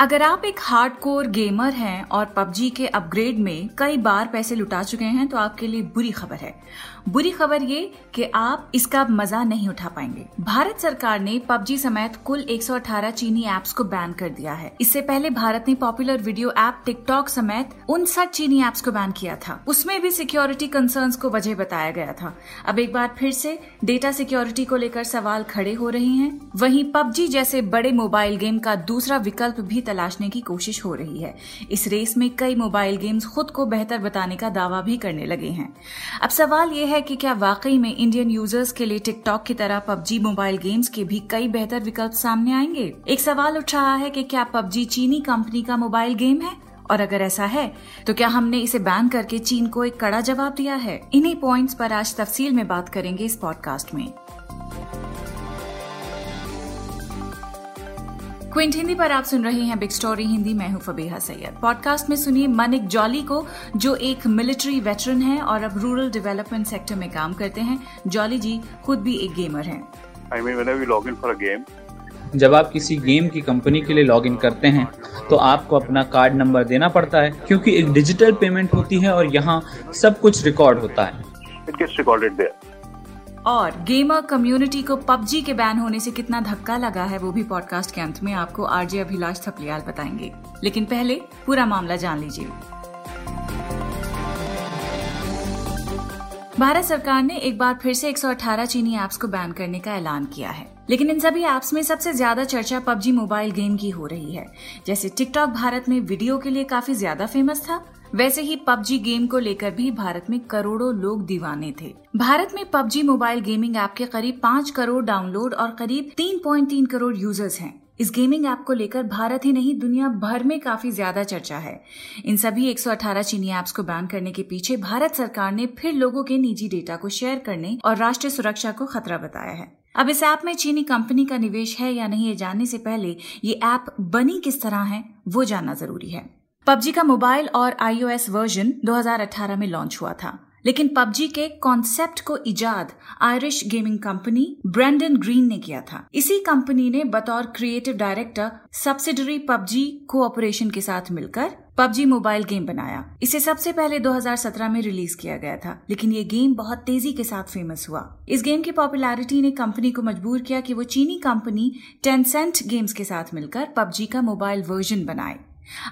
अगर आप एक हार्डकोर गेमर हैं और पबजी के अपग्रेड में कई बार पैसे लुटा चुके हैं तो आपके लिए बुरी खबर है। बुरी खबर ये कि आप इसका मज़ा नहीं उठा पाएँगे। भारत सरकार ने पबजी समेत कुल 118 चीनी एप्स को बैन कर दिया है। इससे पहले भारत ने पॉपुलर वीडियो ऐप टिकटॉक समेत उनसठ चीनी एप्स को बैन किया था। उसमें भी सिक्योरिटी कंसर्न को वजह बताया गया था। अब एक बार फिर से डेटा सिक्योरिटी को लेकर सवाल खड़े हो रहे हैं। वहीं पबजी जैसे बड़े मोबाइल गेम का दूसरा विकल्प भी तलाशने की कोशिश हो रही है। इस रेस में कई मोबाइल गेम्स खुद को बेहतर बताने का दावा भी करने लगे हैं। अब सवाल यह है कि क्या वाकई में इंडियन यूज़र्स के लिए टिकटॉक की तरह पबजी मोबाइल गेम्स के भी कई बेहतर विकल्प सामने आएँगे? एक सवाल उठ रहा है कि क्या पबजी चीनी कंपनी का मोबाइल गेम है? और अगर ऐसा है तो क्या हमने इसे बैन करके चीन को एक कड़ा जवाब दिया है? इन्हीं पॉइंट्स पर आज तफसील में बात करेंगे इस पॉडकास्ट में। क्विंट हिंदी पर आप सुन रहे हैं बिग स्टोरी। हिंदी मैं हूँ फबीहा सैयद। पॉडकास्ट में सुनिए मनिक जॉली को जो एक मिलिट्री वेटरन है और अब रूरल डेवलपमेंट सेक्टर में काम करते हैं। जॉली जी खुद भी एक गेमर हैं। I mean, whenever you log in for a game, जब आप किसी गेम की कंपनी के लिए लॉगिन करते हैं तो आपको अपना कार्ड नंबर देना पड़ता है क्योंकि एक डिजिटल पेमेंट होती है और यहाँ सब कुछ रिकॉर्ड होता है। और गेमर कम्युनिटी को पबजी के बैन होने से कितना धक्का लगा है वो भी पॉडकास्ट के अंत में आपको आरजे अभिलाष थपलियाल बताएँगे। लेकिन पहले पूरा मामला जान लीजिए। भारत सरकार ने एक बार फिर से 118 चीनी ऐप्स को बैन करने का ऐलान किया है। लेकिन इन सभी ऐप्स में सबसे ज़्यादा चर्चा पबजी मोबाइल गेम की हो रही है। जैसे टिकटॉक भारत में वीडियो के लिए काफ़ी ज़्यादा फ़ेमस था। वैसे ही पबजी गेम को लेकर भी भारत में करोड़ों लोग दीवाने थे। भारत में पबजी मोबाइल गेमिंग ऐप के करीब पाँच करोड़ डाउनलोड और करीब 3.3 करोड़ यूज़र्स हैं। इस गेमिंग ऐप को लेकर भारत ही नहीं, दुनिया भर में काफ़ी ज़्यादा चर्चा है। इन सभी 118 चीनी ऐप्स को बैन करने के पीछे भारत सरकार ने फिर लोगों के निजी डेटा को शेयर करने और राष्ट्रीय सुरक्षा को खतरा बताया है। अब इस ऐप में चीनी कंपनी का निवेश है या नहीं, ये जानने से पहले ये ऐप बनी किस तरह है, वो जानना ज़रूरी है। पबजी का मोबाइल और आईओएस वर्जन 2018 में लॉन्च हुआ था। लेकिन पबजी के कॉन्सेप्ट को इजाद Irish gaming company Brendan Greene ने किया था। इसी कंपनी ने बतौर creative director subsidiary PUBG corporation के साथ मिलकर पबजी मोबाइल गेम बनाया। इसे सबसे पहले 2017 में रिलीज़ किया गया था, लेकिन ये गेम बहुत तेज़ी के साथ फ़ेमस हुआ। इस गेम की पॉपुलैरिटी ने कंपनी को मजबूर किया कि वो चीनी कंपनी टेंसेंट गेम्स के साथ मिलकर पबजी का मोबाइल वर्जन बनाए।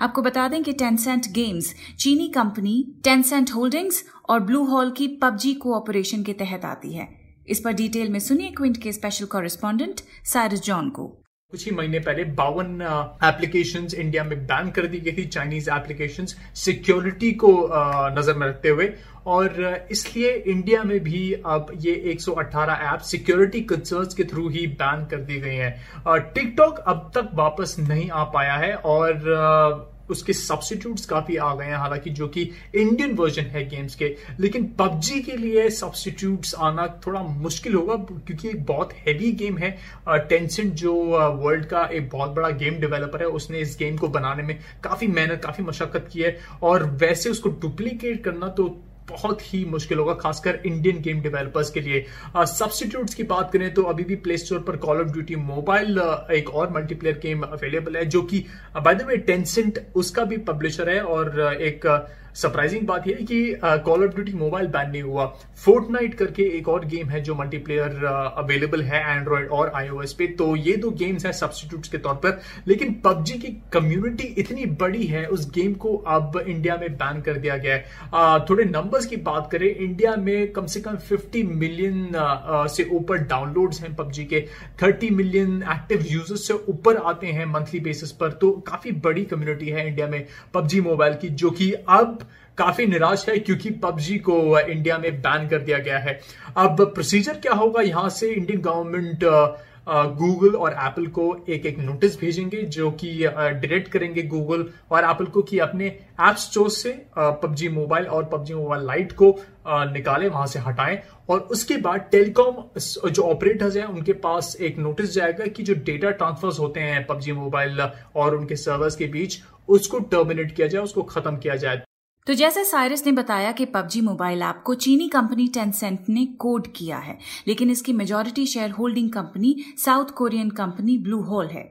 आपको बता दें कि टेंसेंट गेम्स चीनी कंपनी टेंसेंट होल्डिंग्स और ब्लू हॉल की पबजी कोऑपरेशन के तहत आती है। इस पर डिटेल में सुनिए क्विंट के स्पेशल कॉरेस्पॉन्डेंट साइरस जॉन को। कुछ ही महीने पहले बावन एप्लीकेशन इंडिया में बैन कर दी गई थी चाइनीज़ एप्लीकेशन सिक्योरिटी को नज़र में रखते हुए। और इसलिए इंडिया में भी अब ये 118 ऐप सिक्योरिटी कंसर्न्स के थ्रू ही बैन कर दी गई हैं। टिकटॉक अब तक वापस नहीं आ पाया है और उसके सब्सिट्यूट्स काफ़ी आ गए हैं, हालाँकि जो कि इंडियन वर्जन है गेम्स के। लेकिन पबजी के लिए सब्सिट्यूट्स आना थोड़ा मुश्किल होगा, क्योंकि एक बहुत हैवी गेम है। टेंसेंट जो वर्ल्ड का एक बहुत बड़ा गेम डेवलपर है, उसने इस गेम को बनाने में काफ़ी मेहनत, काफ़ी मशक्कत की है। और वैसे उसको डुप्लीकेट करना तो बहुत ही मुश्किल होगा खासकर इंडियन गेम डेवलपर्स के लिए। सब्सटीट्यूट्स की बात करें तो अभी भी प्ले स्टोर पर कॉल ऑफ़ ड्यूटी मोबाइल एक और मल्टीप्लेयर गेम अवेलेबल है जो कि बाय द वे टेंसेंट उसका भी पब्लिशर है और एक सरप्राइजिंग बात यह है कि call of duty mobile ban नहीं हुआ। फोर्टनाइट करके एक और गेम है जो मल्टीप्लेयर अवेलेबल है एंड्रॉयड और आईओएस पे। तो ये दो गेम्स हैं सब्सटीट्यूट्स के तौर पर लेकिन पबजी की कम्युनिटी इतनी बड़ी है उस गेम को अब इंडिया में बैन कर दिया गया है। अ, थोड़े नंबर्स की बात करें इंडिया में कम से कम 50 मिलियन से ऊपर डाउनलोड्स हैं पबजी के। 30 मिलियन एक्टिव यूज़र्स से ऊपर आते हैं मंथली बेसिस पर। तो काफ़ी बड़ी कम्युनिटी है इंडिया में पबजी मोबाइल की, जो कि अब काफ़ी निराश है क्योंकि पबजी को इंडिया में बैन कर दिया गया है। अब प्रोसीजर क्या होगा? यहाँ से इंडियन गवर्नमेंट गूगल और एप्पल को एक एक नोटिस भेजेंगे जो कि डायरेक्ट करेंगे गूगल और एप्पल को कि अपने ऐप स्टोर से पबजी मोबाइल और पबजी मोबाइल लाइट को निकालें, वहाँ से हटाएँ। और उसके बाद टेलीकॉम जो ऑपरेटर्स हैं, उनके पास एक नोटिस जाएगा कि जो डेटा ट्रांसफर्स होते हैं पबजी मोबाइल और उनके सर्वर्स के बीच, उसको टर्मिनेट किया जाए, उसको खत्म किया जाए। तो जैसे साइरस ने बताया कि पबजी मोबाइल ऐप को चीनी कंपनी टेंसेंट ने कोड किया है, लेकिन इसकी majority share holding company South Korean company Blue Hole है।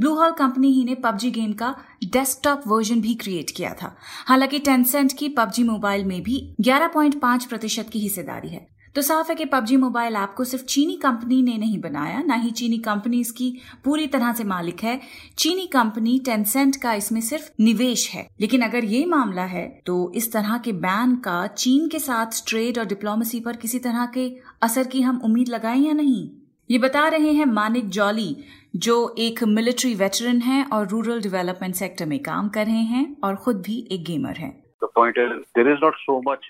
ब्लू होल कंपनी ही ने पबजी गेम का डेस्कटॉप वर्जन भी क्रिएट किया था। हालाँकि टेंसेंट की पबजी मोबाइल में भी 11.5 प्रतिशत की हिस्सेदारी है। तो साफ़ है कि पबजी मोबाइल ऐप को सिर्फ़ चीनी कंपनी ने नहीं बनाया, ना ही चीनी कंपनी इसकी पूरी तरह से मालिक है। चीनी कंपनी टेंसेंट का इसमें सिर्फ़ निवेश है। लेकिन अगर ये मामला है तो इस तरह के बैन का चीन के साथ ट्रेड और डिप्लोमेसी पर किसी तरह के असर की हम उम्मीद लगाएँ या नहीं? ये बता रहे हैं मानिक जॉली, जो एक मिलिट्री वेटरन हैं और रूरल डेवलपमेंट सेक्टर में काम कर रहे हैं और खुद भी एक गेमर हैं।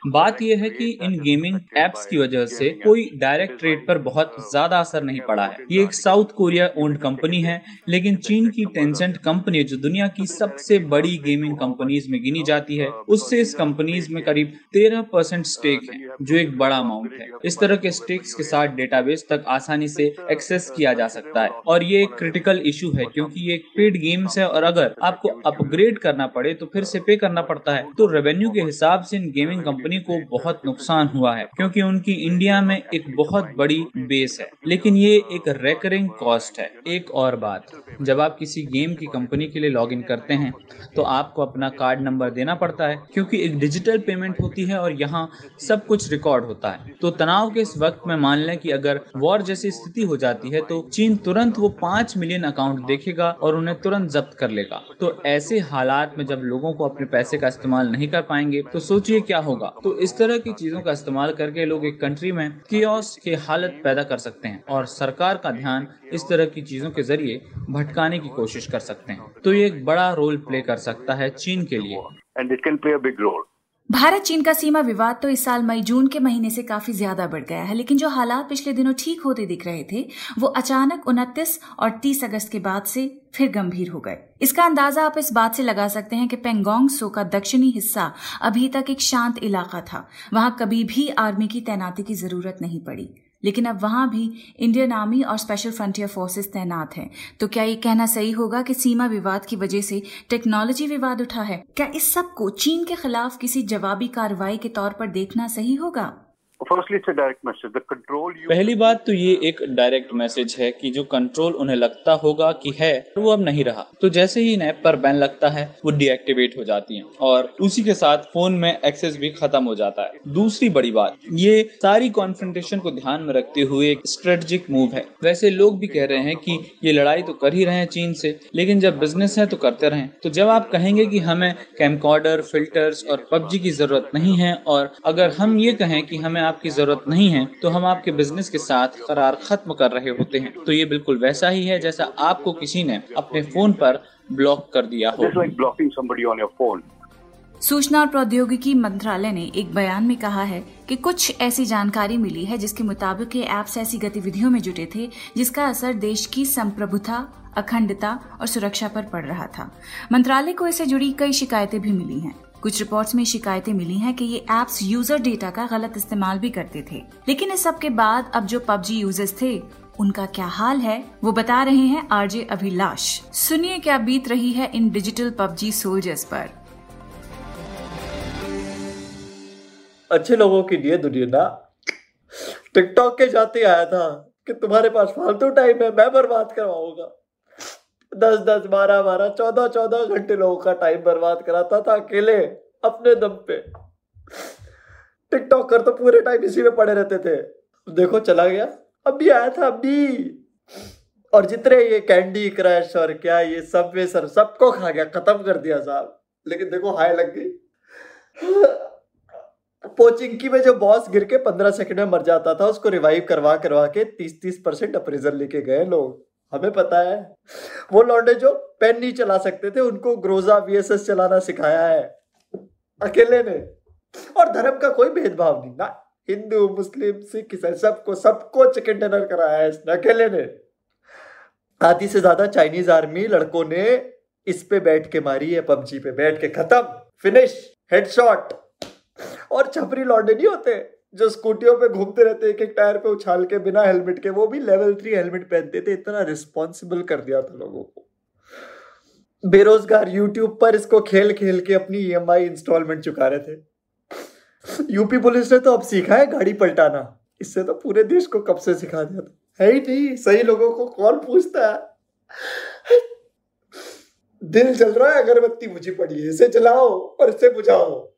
बात यह है कि इन गेमिंग एप्स की वजह से कोई डायरेक्ट ट्रेड पर बहुत ज़्यादा असर नहीं पड़ा है। ये एक साउथ कोरिया ओन्ड कंपनी है लेकिन चीन की टेंसेंट कंपनी जो दुनिया की सबसे बड़ी गेमिंग कंपनीज़ में गिनी जाती है। उससे इस कंपनीज़ में करीब तेरह परसेंट स्टेक है जो एक बड़ा अमाउंट है। इस तरह के स्टेक्स के साथ डेटाबेस तक आसानी से एक्सेस किया जा सकता है। और ये एक क्रिटिकल इशू है क्योंकि ये एक पेड गेम्स है और अगर आपको अपग्रेड करना पड़े तो फिर से पे करना पड़ता है तो रेवेन्यू के हिसाब से इन गेमिंग कंपनी को बहुत नुकसान हुआ है, क्योंकि उनकी इंडिया में एक बहुत बड़ी बेस है। लेकिन ये एक रेकरिंग कॉस्ट है। एक और बात, जब आप किसी गेम की कंपनी के लिए लॉग इन करते हैं तो आपको अपना कार्ड नंबर देना पड़ता है, क्योंकि एक डिजिटल पेमेंट होती है और यहाँ सब कुछ रिकॉर्ड होता है। तो तनाव के इस वक्त में मान लें कि अगर वॉर जैसी स्थिति हो जाती है तो चीन तुरंत वो पाँच मिलियन अकाउंट देखेगा और उन्हें तुरंत जब्त कर लेगा। तो ऐसे हालात में जब लोगों को अपने पैसे का इस्तेमाल नहीं कर पाएँगे तो सोचिए क्या होगा। तो इस तरह की चीज़ों का इस्तेमाल करके लोग एक कंट्री में कियोस की हालत पैदा कर सकते हैं और सरकार का ध्यान इस तरह की चीज़ों के ज़रिए भटकाने की कोशिश कर सकते हैं। तो ये एक बड़ा रोल प्ले कर सकता है चीन के लिए। And it can play a big role Bharat चीन का सीमा विवाद तो इस साल मई जून के महीने से काफ़ी ज़्यादा बढ़ गया है, लेकिन जो हालात पिछले दिनों ठीक होते दिख रहे थे, वो अचानक उनतीस और 30 अगस्त के बाद से फिर गंभीर हो गए। इसका अंदाज़ा आप इस बात से लगा सकते हैं कि पेंगोंग सो का दक्षिणी हिस्सा अभी तक एक शांत इलाका था, वहाँ कभी भी आर्मी की तैनाती की ज़रूरत नहीं पड़ी। लेकिन अब वहाँ भी इंडियन आर्मी और स्पेशल फ्रंटियर फोर्सेस तैनात हैं। तो क्या ये कहना सही होगा कि सीमा विवाद की वजह से टेक्नोलॉजी विवाद उठा है? क्या इस सबको चीन के खिलाफ किसी जवाबी कार्रवाई के तौर पर देखना सही होगा? पहली बात तो ये एक डायरेक्ट मैसेज है कि जो कंट्रोल उन्हें लगता होगा कि है, वो अब नहीं रहा। तो जैसे ही इन ऐप पर बैन लगता है, वो डीएक्टिवेट हो जाती हैं और उसी के साथ फ़ोन में एक्सेस भी खत्म हो जाता है। दूसरी बड़ी बात, ये सारी कॉन्फ्रेंटेशन को ध्यान में रखते हुए एक स्ट्रेटेजिक मूव है। वैसे लोग भी कह रहे हैं कि ये लड़ाई तो कर ही रहे हैं चीन से, लेकिन जब बिज़नेस है तो करते रहे। तो जब आप कहेंगे की हमें कैमकॉर्डर फिल्टर्स और पबजी की ज़रूरत नहीं है और अगर हम ये कहें की हमें आपकी ज़रूरत नहीं है तो हम आपके बिज़नेस के साथ करार खत्म कर रहे होते हैं। तो ये बिल्कुल वैसा ही है जैसा आपको किसी ने अपने फ़ोन पर ब्लॉक कर दिया हो। सूचना और प्रौद्योगिकी मंत्रालय ने एक बयान में कहा है कि कुछ ऐसी जानकारी मिली है जिसके मुताबिक ये ऐप्स ऐसी गतिविधियों में जुटे थे जिसका असर देश की संप्रभुता अखंडता और सुरक्षा पर पड़ रहा था। मंत्रालय को इससे जुड़ी कई शिकायतें भी मिली हैं। कुछ रिपोर्ट्स में शिकायतें मिली हैं कि ये एप्स यूज़र डेटा का गलत इस्तेमाल भी करते थे। लेकिन इस सब के बाद अब जो पबजी यूज़र्स थे, उनका क्या हाल है, वो बता रहे हैं आरजे अभिलाष। सुनिए क्या बीत रही है इन डिजिटल पबजी सोल्जर्स पर। अच्छे लोगों की लिए दुनिया टिकटॉक के जाते आया था कि तुम्हारे पास फालतू टाइम है, मैं बर्बाद करवाऊँगा। दस दस बारह बारह, चौदह चौदह घंटे लोगों का टाइम बर्बाद कराता था अकेले, अपने दम पे। टिकटॉक कर तो पूरे टाइम इसी में पड़े रहते थे। देखो, चला गया। अभी आया था, अभी। और जितने ये कैंडी क्रश और क्या, ये सब वे सर सबको खा गया, खत्म कर दिया साहब लेकिन देखो हाई लग गई। पोचिंकी में जो बॉस गिर के पंद्रह सेकंड में मर जाता था, उसको रिवाइव करवा करवा के तीस तीस परसेंट अप्रेजल लेके गए लोग। हमें पता है। वो लौंडे जो पेन नहीं चला सकते थे, उनको ग्रोजा वीएसएस चलाना सिखाया है। अकेले ने। और धर्म का कोई भेदभाव नहीं। ना हिंदू, मुस्लिम, सिख, ईसाई, सबको सबको चिकन डिनर कराया है इसने। अकेले ने। आधी से ज़्यादा चाइनीज़ आर्मी लड़कों ने इस पे बैठ के मारी है, पबजी पे। बैठ के खत्म। फिनिश हेडशॉट और छपरी लौंडे नहीं होते। जो स्कूटियों पे घूमते रहते एक एक टायर पे उछाल के बिना हेलमेट के, वो भी लेवल थ्री हेलमेट पहनते थे, इतना रिस्पॉन्सिबल कर दिया था लोगों को। बेरोजगार यूट्यूब पर इसको खेल खेल के अपनी ईएमआई इंस्टॉलमेंट चुका रहे थे। यूपी पुलिस ने तो अब सीखा है गाड़ी पलटाना। इससे तो पूरे देश को कब से सिखा दिया था? है ही नहीं, सही लोगों को कौन पूछता है? दिल जल रहा है अगरबत्ती बुझी पड़ी है, इसे जलाओ और इसे बुझाओ।